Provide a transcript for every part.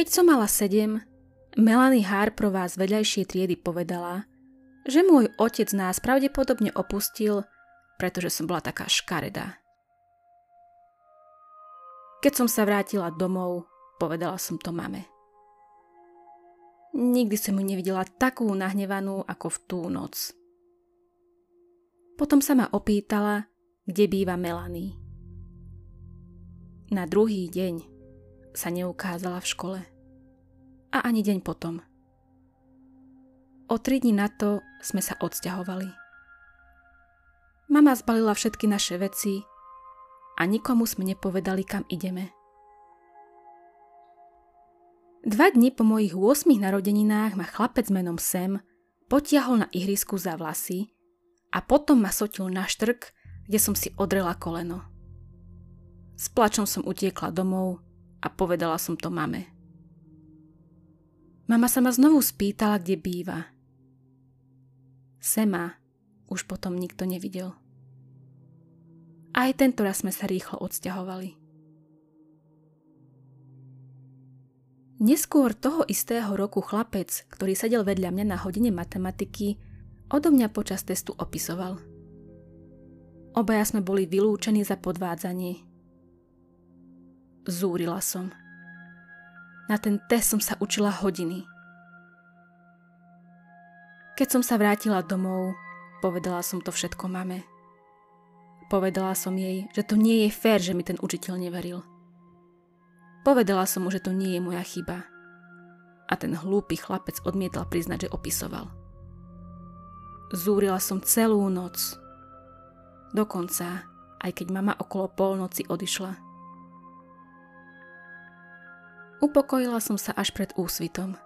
Keď som mala sedem, Melanie Harprová z vedľajšej triedy povedala, že môj otec nás pravdepodobne opustil, pretože som bola taká škaredá. Keď som sa vrátila domov, povedala som to mame. Nikdy som ju nevidela takú nahnevanú ako v tú noc. Potom sa ma opýtala, kde býva Melanie. Na druhý deň sa neukázala v škole. A ani deň potom. O tri dní na to sme sa odsťahovali. Mama zbalila všetky naše veci a nikomu sme nepovedali, kam ideme. Dva dni po mojich 8 narodeninách ma chlapec menom Sem potiahol na ihrisku za vlasy a potom ma sotil na štrk, kde som si odrela koleno. S plačom som utiekla domov a povedala som to mame. Mama sa ma znovu spýtala, kde býva. Sema už potom nikto nevidel. Aj tento raz sme sa rýchlo odsťahovali. Neskôr toho istého roku chlapec, ktorý sedel vedľa mňa na hodine matematiky, odo mňa počas testu opisoval. Obaja sme boli vylúčení za podvádzanie. Zúrila som. Na ten test som sa učila hodiny. Keď som sa vrátila domov, povedala som to všetko mame. Povedala som jej, že to nie je fér, že mi ten učiteľ neveril. Povedala som mu, že to nie je moja chyba. A ten hlúpy chlapec odmietal priznať, že opisoval. Zúrila som celú noc. Dokonca, aj keď mama okolo polnoci odišla. Upokojila som sa až pred úsvitom.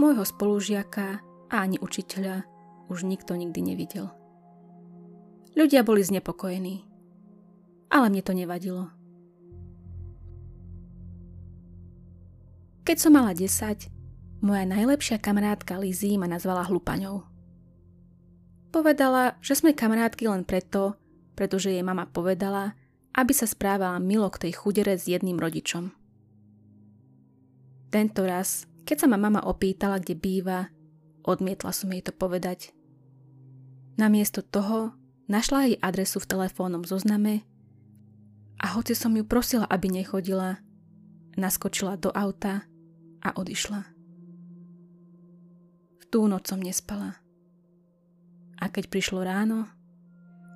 Môjho spolužiaka a ani učiteľa už nikto nikdy nevidel. Ľudia boli znepokojení, ale mne to nevadilo. Keď som mala 10, moja najlepšia kamarátka Lizzy ma nazvala hlupaňou. Povedala, že sme kamarátky len preto, pretože jej mama povedala, aby sa správala milo k tej chudere s jedným rodičom. Tento raz, keď sa ma mama opýtala, kde býva, odmietla som jej to povedať. Namiesto toho našla jej adresu v telefónnom zozname a hoci som ju prosila, aby nechodila, naskočila do auta a odišla. V tú noc som nespala. A keď prišlo ráno,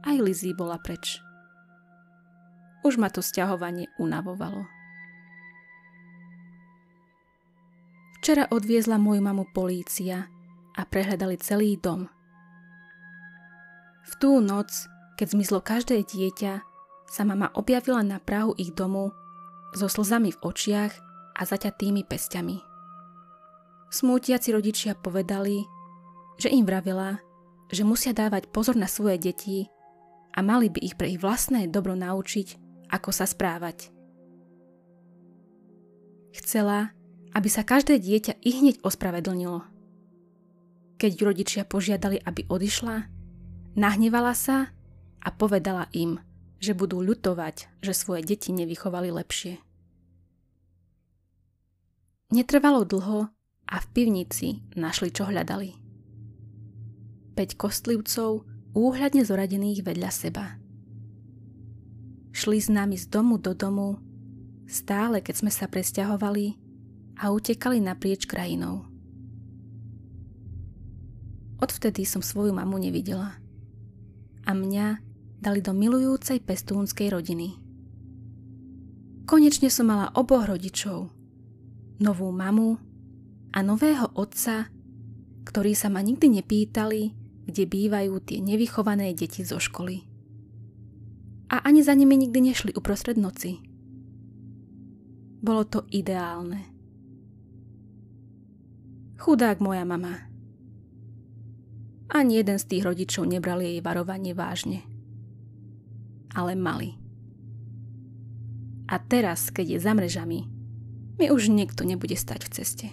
aj Lizzy bola preč. Už ma to sťahovanie unavovalo. Včera odviezla moju mamu polícia a prehľadali celý dom. V tú noc, keď zmizlo každé dieťa, sa mama objavila na prahu ich domu so slzami v očiach a zaťatými pestiami. Smútiaci rodičia povedali, že im vravela, že musia dávať pozor na svoje deti a mali by ich pre ich vlastné dobro naučiť, ako sa správať. Chcela, aby sa každé dieťa i hneď ospravedlnilo. Keď rodičia požiadali, aby odišla, nahnevala sa a povedala im, že budú ľutovať, že svoje deti nevychovali lepšie. Netrvalo dlho a v pivnici našli, čo hľadali. 5 kostlivcov úhľadne zoradených vedľa seba. Šli s nami z domu do domu, stále keď sme sa presťahovali a utekali naprieč krajinou. Odvtedy som svoju mamu nevidela. A mňa dali do milujúcej pestúnskej rodiny. Konečne som mala oboch rodičov – novú mamu a nového otca, ktorí sa ma nikdy nepýtali, kde bývajú tie nevychované deti zo školy. A ani za nimi nikdy nešli uprostred noci. Bolo to ideálne. Chudák moja mama. Ani jeden z tých rodičov nebral jej varovanie vážne. Ale mali. A teraz, keď je za mrežami, mi už niekto nebude stať v ceste.